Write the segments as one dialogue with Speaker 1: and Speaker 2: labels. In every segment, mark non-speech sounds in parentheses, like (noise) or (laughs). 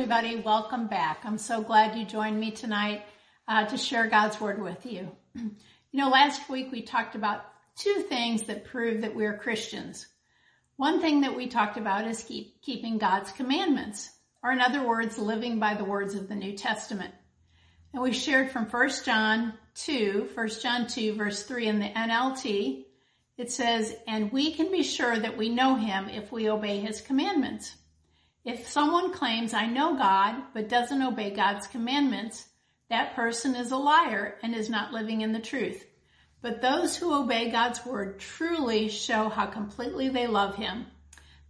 Speaker 1: everybody. Welcome back. I'm so glad you joined me tonight uh, to share God's Word with you. You know, last week we talked about two things that prove that we're Christians. One thing that we talked about is keep, keeping God's commandments, or in other words, living by the words of the New Testament. And we shared from 1 John 2, 1 John 2 verse 3 in the NLT. It says, and we can be sure that we know him if we obey his commandments. If someone claims, I know God, but doesn't obey God's commandments, that person is a liar and is not living in the truth. But those who obey God's word truly show how completely they love him.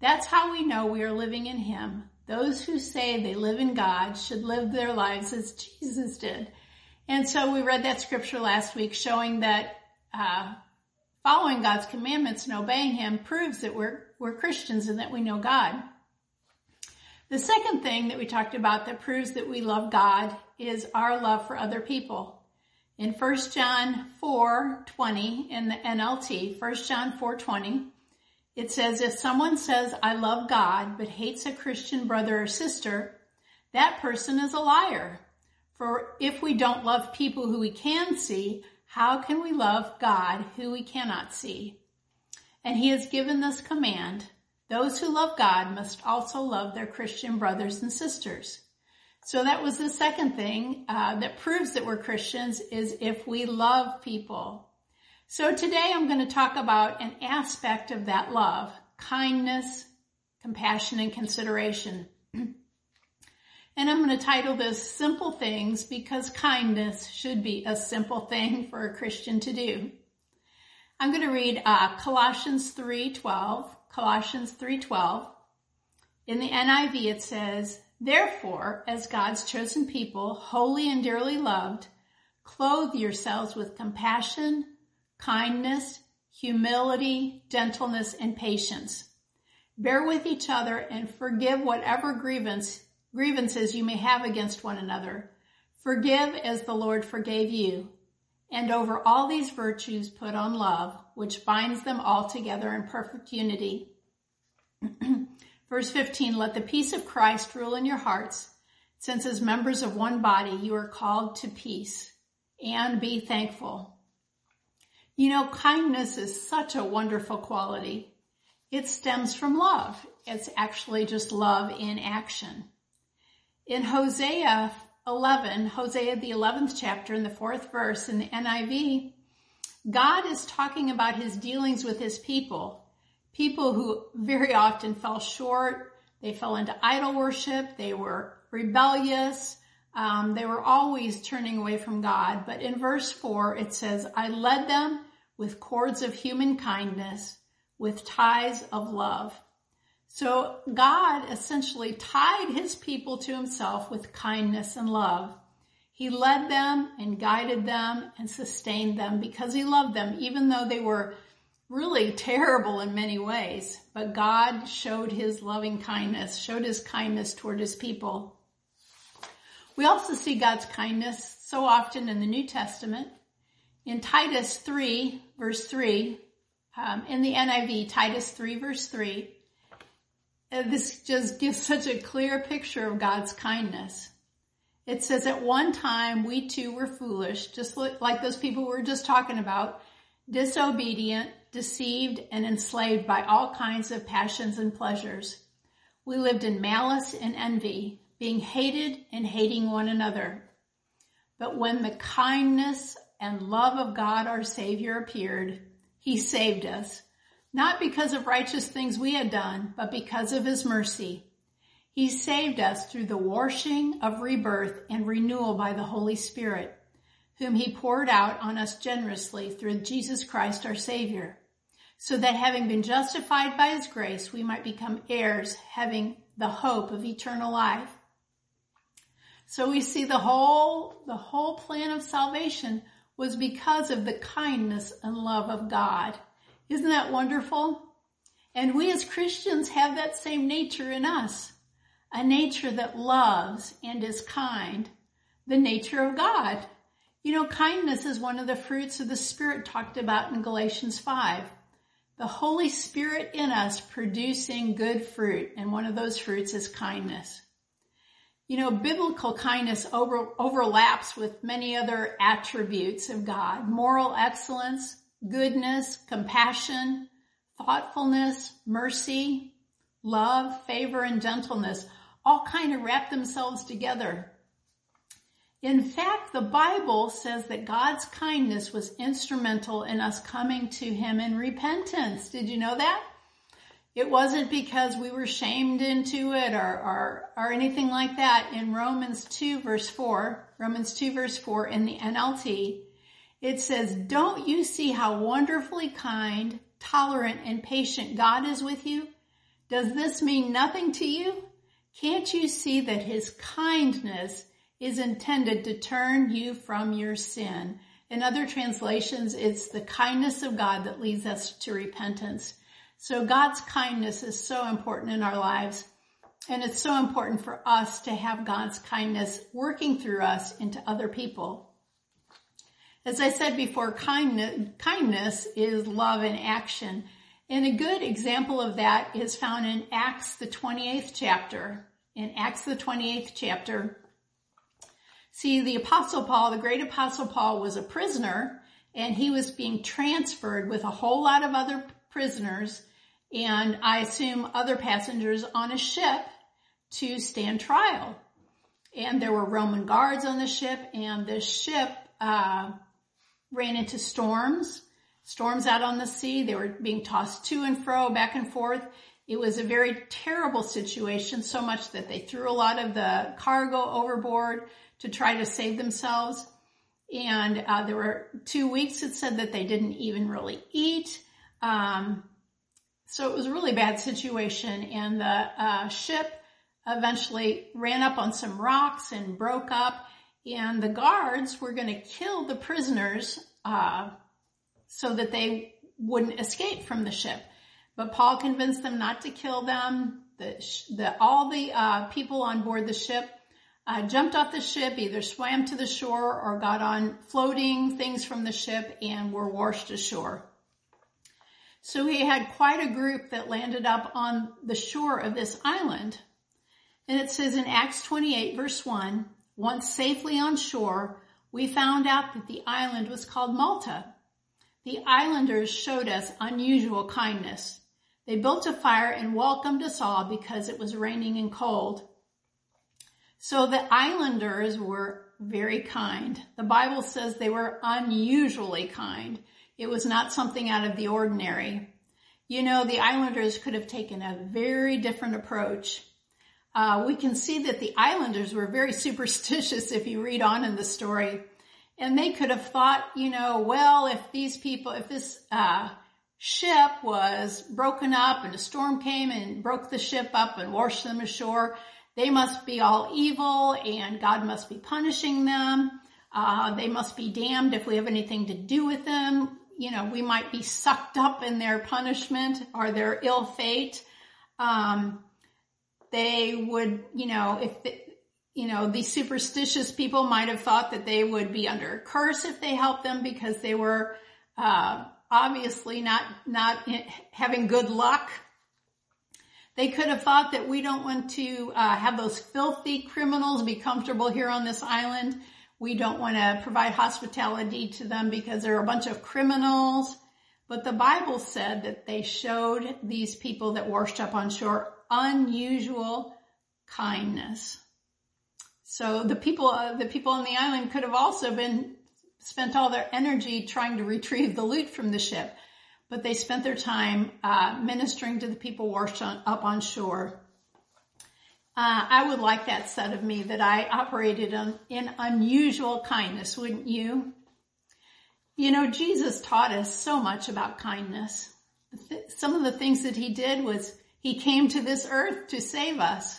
Speaker 1: That's how we know we are living in him. Those who say they live in God should live their lives as Jesus did. And so we read that scripture last week showing that uh, following God's commandments and obeying him proves that we're, we're Christians and that we know God. The second thing that we talked about that proves that we love God is our love for other people. In 1 John 4:20 in the NLT, 1 John 4:20, it says if someone says I love God but hates a Christian brother or sister, that person is a liar. For if we don't love people who we can see, how can we love God who we cannot see? And he has given this command those who love God must also love their Christian brothers and sisters. So that was the second thing uh, that proves that we're Christians is if we love people. So today I'm going to talk about an aspect of that love, kindness, compassion, and consideration. (clears throat) and I'm going to title this Simple Things because kindness should be a simple thing for a Christian to do. I'm going to read uh, Colossians 3:12 Colossians 3:12. In the NIV it says, "Therefore, as God's chosen people, holy and dearly loved, clothe yourselves with compassion, kindness, humility, gentleness, and patience. Bear with each other and forgive whatever grievance grievances you may have against one another. Forgive as the Lord forgave you." And over all these virtues put on love, which binds them all together in perfect unity. Verse 15, let the peace of Christ rule in your hearts, since as members of one body you are called to peace, and be thankful. You know, kindness is such a wonderful quality. It stems from love. It's actually just love in action. In Hosea 11, Hosea, the 11th chapter in the fourth verse in the NIV, God is talking about his dealings with his people. People who very often fell short. They fell into idol worship. They were rebellious. Um, they were always turning away from God. But in verse four, it says, I led them with cords of human kindness, with ties of love. So God essentially tied his people to himself with kindness and love. He led them and guided them and sustained them because he loved them, even though they were really terrible in many ways. But God showed his loving kindness, showed his kindness toward his people. We also see God's kindness so often in the New Testament. In Titus 3, verse 3, um, in the NIV, Titus 3, verse 3, and this just gives (laughs) such a clear picture of God's kindness. It says at one time we too were foolish, just like those people we were just talking about, disobedient, deceived, and enslaved by all kinds of passions and pleasures. We lived in malice and envy, being hated and hating one another. But when the kindness and love of God our Savior appeared, He saved us not because of righteous things we had done, but because of his mercy. He saved us through the washing of rebirth and renewal by the Holy Spirit, whom he poured out on us generously through Jesus Christ our Savior, so that having been justified by his grace, we might become heirs, having the hope of eternal life. So we see the whole, the whole plan of salvation was because of the kindness and love of God. Isn't that wonderful? And we as Christians have that same nature in us, a nature that loves and is kind, the nature of God. You know, kindness is one of the fruits of the Spirit talked about in Galatians 5. The Holy Spirit in us producing good fruit, and one of those fruits is kindness. You know, biblical kindness over, overlaps with many other attributes of God. Moral excellence, goodness, compassion, thoughtfulness, mercy, love, favor, and gentleness all kind of wrap themselves together. In fact, the Bible says that God's kindness was instrumental in us coming to Him in repentance. Did you know that? It wasn't because we were shamed into it or, or, or anything like that. In Romans 2 verse 4, Romans 2 verse 4 in the NLT, it says, don't you see how wonderfully kind, tolerant, and patient God is with you? Does this mean nothing to you? Can't you see that his kindness is intended to turn you from your sin? In other translations, it's the kindness of God that leads us to repentance. So God's kindness is so important in our lives. And it's so important for us to have God's kindness working through us into other people. As I said before, kindness, kindness is love in action. And a good example of that is found in Acts, the 28th chapter. In Acts, the 28th chapter. See, the apostle Paul, the great apostle Paul was a prisoner and he was being transferred with a whole lot of other prisoners and I assume other passengers on a ship to stand trial. And there were Roman guards on the ship and the ship, uh, ran into storms, storms out on the sea. They were being tossed to and fro, back and forth. It was a very terrible situation, so much that they threw a lot of the cargo overboard to try to save themselves. And uh, there were two weeks it said that they didn't even really eat. Um, so it was a really bad situation and the uh, ship eventually ran up on some rocks and broke up and the guards were going to kill the prisoners uh, so that they wouldn't escape from the ship. But Paul convinced them not to kill them. The, the all the uh, people on board the ship uh, jumped off the ship, either swam to the shore or got on floating things from the ship and were washed ashore. So he had quite a group that landed up on the shore of this island. And it says in Acts 28 verse 1, once safely on shore, we found out that the island was called Malta. The islanders showed us unusual kindness. They built a fire and welcomed us all because it was raining and cold. So the islanders were very kind. The Bible says they were unusually kind. It was not something out of the ordinary. You know, the islanders could have taken a very different approach. Uh, we can see that the islanders were very (laughs) superstitious if you read on in the story. And they could have thought, you know, well, if these people, if this uh, ship was broken up and a storm came and broke the ship up and washed them ashore, they must be all evil and God must be punishing them. Uh, they must be damned if we have anything to do with them you know, we might be sucked up in their punishment or their ill fate. Um, they would, you know, if, the, you know, these superstitious people might have thought that they would be under a curse if they helped them because they were, uh, obviously not, not having good luck. They could have thought that we don't want to, uh, have those filthy criminals be comfortable here on this island. We don't want to provide hospitality to them because they're a bunch of criminals. But the Bible said that they showed these people that washed up on shore unusual kindness. So the people, uh, the people on the island could have also been spent all their energy trying to retrieve the loot from the ship, but they spent their time uh, ministering to the people washed on, up on shore. Uh, I would like that said of me that I operated in unusual kindness, wouldn't you? You know, Jesus taught us so much about kindness. Some of the things that he did was he came to this earth to save us.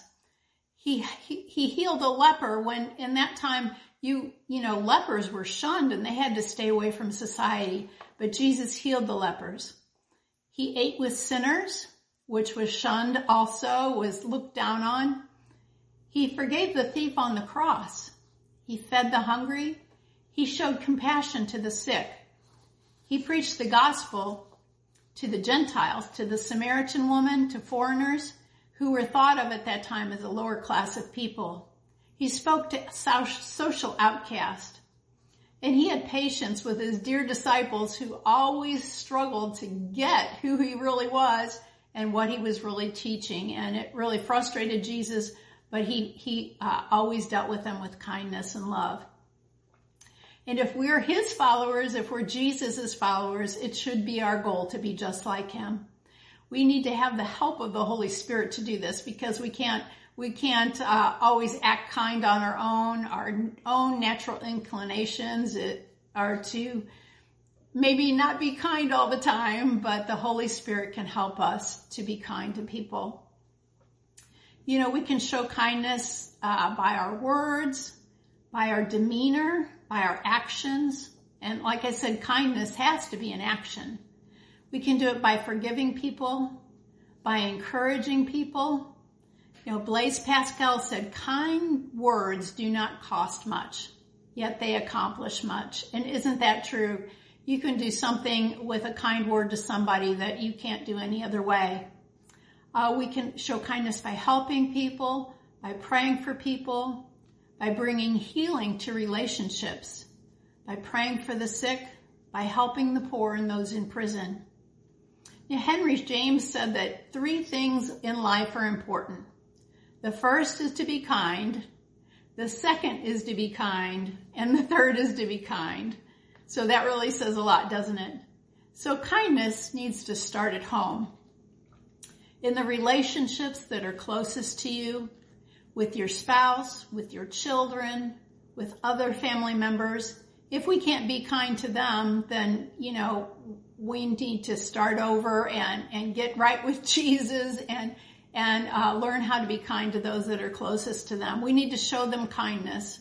Speaker 1: He, he, he healed a leper when in that time you, you know, lepers were shunned and they had to stay away from society, but Jesus healed the lepers. He ate with sinners, which was shunned also, was looked down on. He forgave the thief on the cross. He fed the hungry. He showed compassion to the sick. He preached the gospel to the Gentiles, to the Samaritan woman, to foreigners who were thought of at that time as a lower class of people. He spoke to social outcasts, And he had patience with his dear disciples who always struggled to get who he really was and what he was really teaching. And it really frustrated Jesus, but he, he uh, always dealt with them with kindness and love. And if we're his followers, if we're Jesus's followers, it should be our goal to be just like him. We need to have the help of the Holy Spirit to do this because we can't we can't uh, always act kind on our own. Our own natural inclinations are to maybe not be kind all the time, but the Holy Spirit can help us to be kind to people. You know, we can show kindness uh, by our words, by our demeanor, by our actions. And like I said, kindness has to be an action. We can do it by forgiving people, by encouraging people. You know, Blaise Pascal said, kind words do not cost much, yet they accomplish much. And isn't that true? You can do something with a kind word to somebody that you can't do any other way. Uh, we can show kindness by helping people, by praying for people, by bringing healing to relationships, by praying for the sick, by helping the poor and those in prison. Now, Henry James said that three things in life are important. The first is to be kind. The second is to be kind. And the third is to be kind. So that really says a lot, doesn't it? So kindness needs to start at home. In the relationships that are closest to you, with your spouse, with your children, with other family members. If we can't be kind to them, then, you know, we need to start over and, and get right with (laughs) Jesus and, and uh, learn how to be kind to those that are closest to them. We need to show them kindness.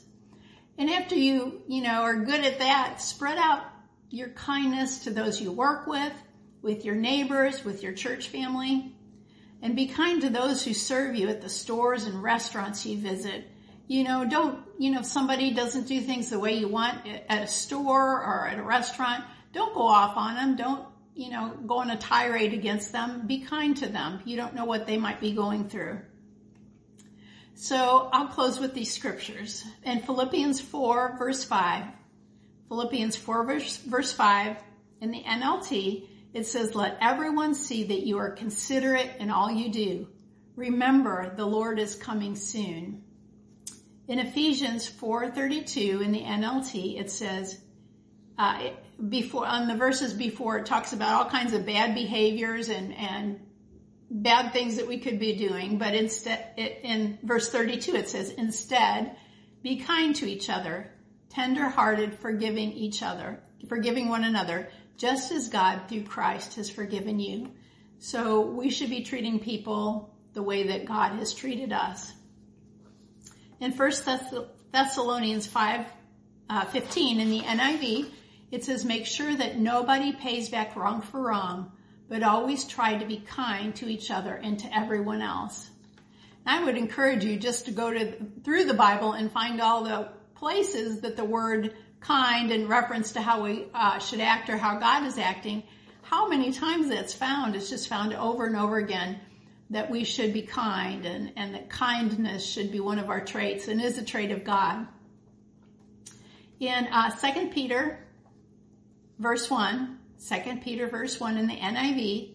Speaker 1: And after you, you know, are good at that, spread out your kindness to those you work with, with your neighbors, with your church family. And be kind to those who serve you at the stores and restaurants you visit. You know, don't, you know, if somebody doesn't do things the way you want at a store or at a restaurant, don't go off on them. Don't, you know, go on a tirade against them. Be kind to them. You don't know what they might be going through. So I'll close with these scriptures. In Philippians 4 verse 5, Philippians 4 verse, verse 5, in the NLT, it says, let everyone see that you are considerate in all you do. Remember the Lord is coming soon. In Ephesians 4.32 in the NLT, it says, uh, before, on the verses before, it talks about all kinds of bad behaviors and, and bad things that we could be doing, but instead, it, in verse 32 it says, instead, be kind to each other, tender-hearted, forgiving each other, forgiving one another, just as God through Christ has forgiven you. So we should be treating people the way that God has treated us. In 1 Thessalonians 5, uh, 15 in the NIV, it says, make sure that nobody pays back wrong for wrong, but always try to be kind to each other and to everyone else. I would encourage you just to go to through the Bible and find all the places that the word kind in reference to how we uh, should act or how God is acting. How many times that's found? It's just found over and over again that we should be kind and, and that kindness should be one of our traits and is a trait of God. In uh, 2 Peter verse 1, 2 Peter verse 1 in the NIV,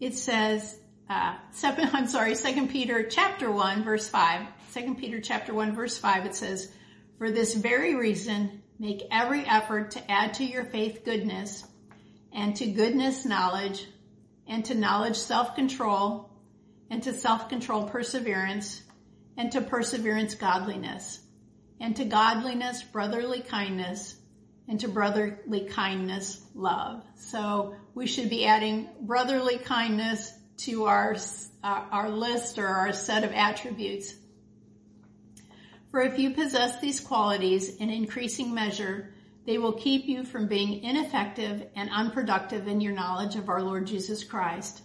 Speaker 1: it says, uh, seven, I'm sorry, 2 Peter chapter 1 verse 5, 2 Peter chapter 1 verse 5, it says, for this very reason, make every effort to add to your faith goodness, and to goodness knowledge, and to knowledge self-control, and to self-control perseverance, and to perseverance godliness, and to godliness brotherly kindness, and to brotherly kindness, love. So we should be adding brotherly kindness to our, uh, our list or our set of attributes. For if you possess these qualities in increasing measure, they will keep you from being ineffective and unproductive in your knowledge of our Lord Jesus Christ.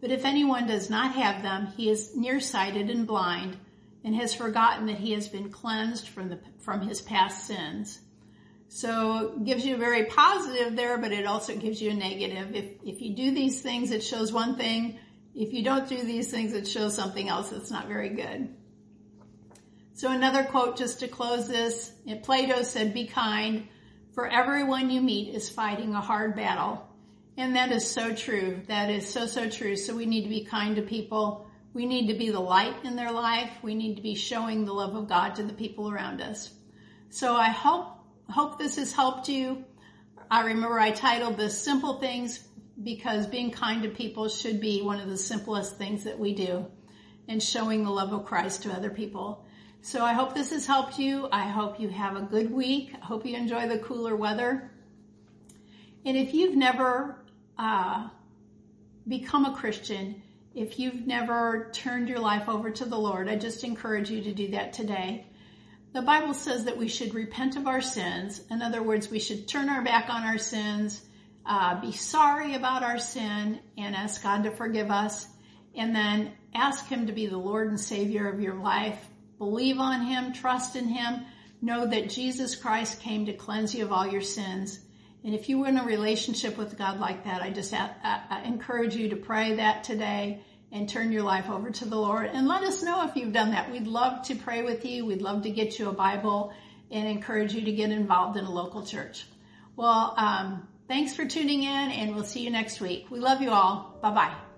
Speaker 1: But if anyone does not have them, he is nearsighted and blind and has forgotten that he has been cleansed from the, from his past sins. So it gives you a very positive there, but it also gives you a negative. If, if you do these things, it shows one thing. If you don't do these things, it shows something else that's not very good. So another quote just to close this, Plato said, be kind, for everyone you meet is fighting a hard battle. And that is so true. That is so, so true. So we need to be kind to people. We need to be the light in their life. We need to be showing the love of God to the people around us. So I hope, hope this has helped you. I remember I titled this simple things because being kind to people should be one of the simplest things that we do and showing the love of Christ to other people. So I hope this has helped you. I hope you have a good week. I hope you enjoy the cooler weather. And if you've never uh, become a Christian, if you've never turned your life over to the Lord, I just encourage you to do that today. The Bible says that we should repent of our sins. In other words, we should turn our back on our sins, uh, be sorry about our sin, and ask God to forgive us, and then ask Him to be the Lord and Savior of your life. Believe on Him, trust in Him, know that Jesus Christ came to cleanse you of all your sins and if you were in a relationship with God like that, I just encourage you to pray that today and turn your life over to the Lord and let us know if you've done that. We'd love to pray with you. We'd love to get you a Bible and encourage you to get involved in a local church. Well, um, thanks for tuning in and we'll see you next week. We love you all. Bye bye.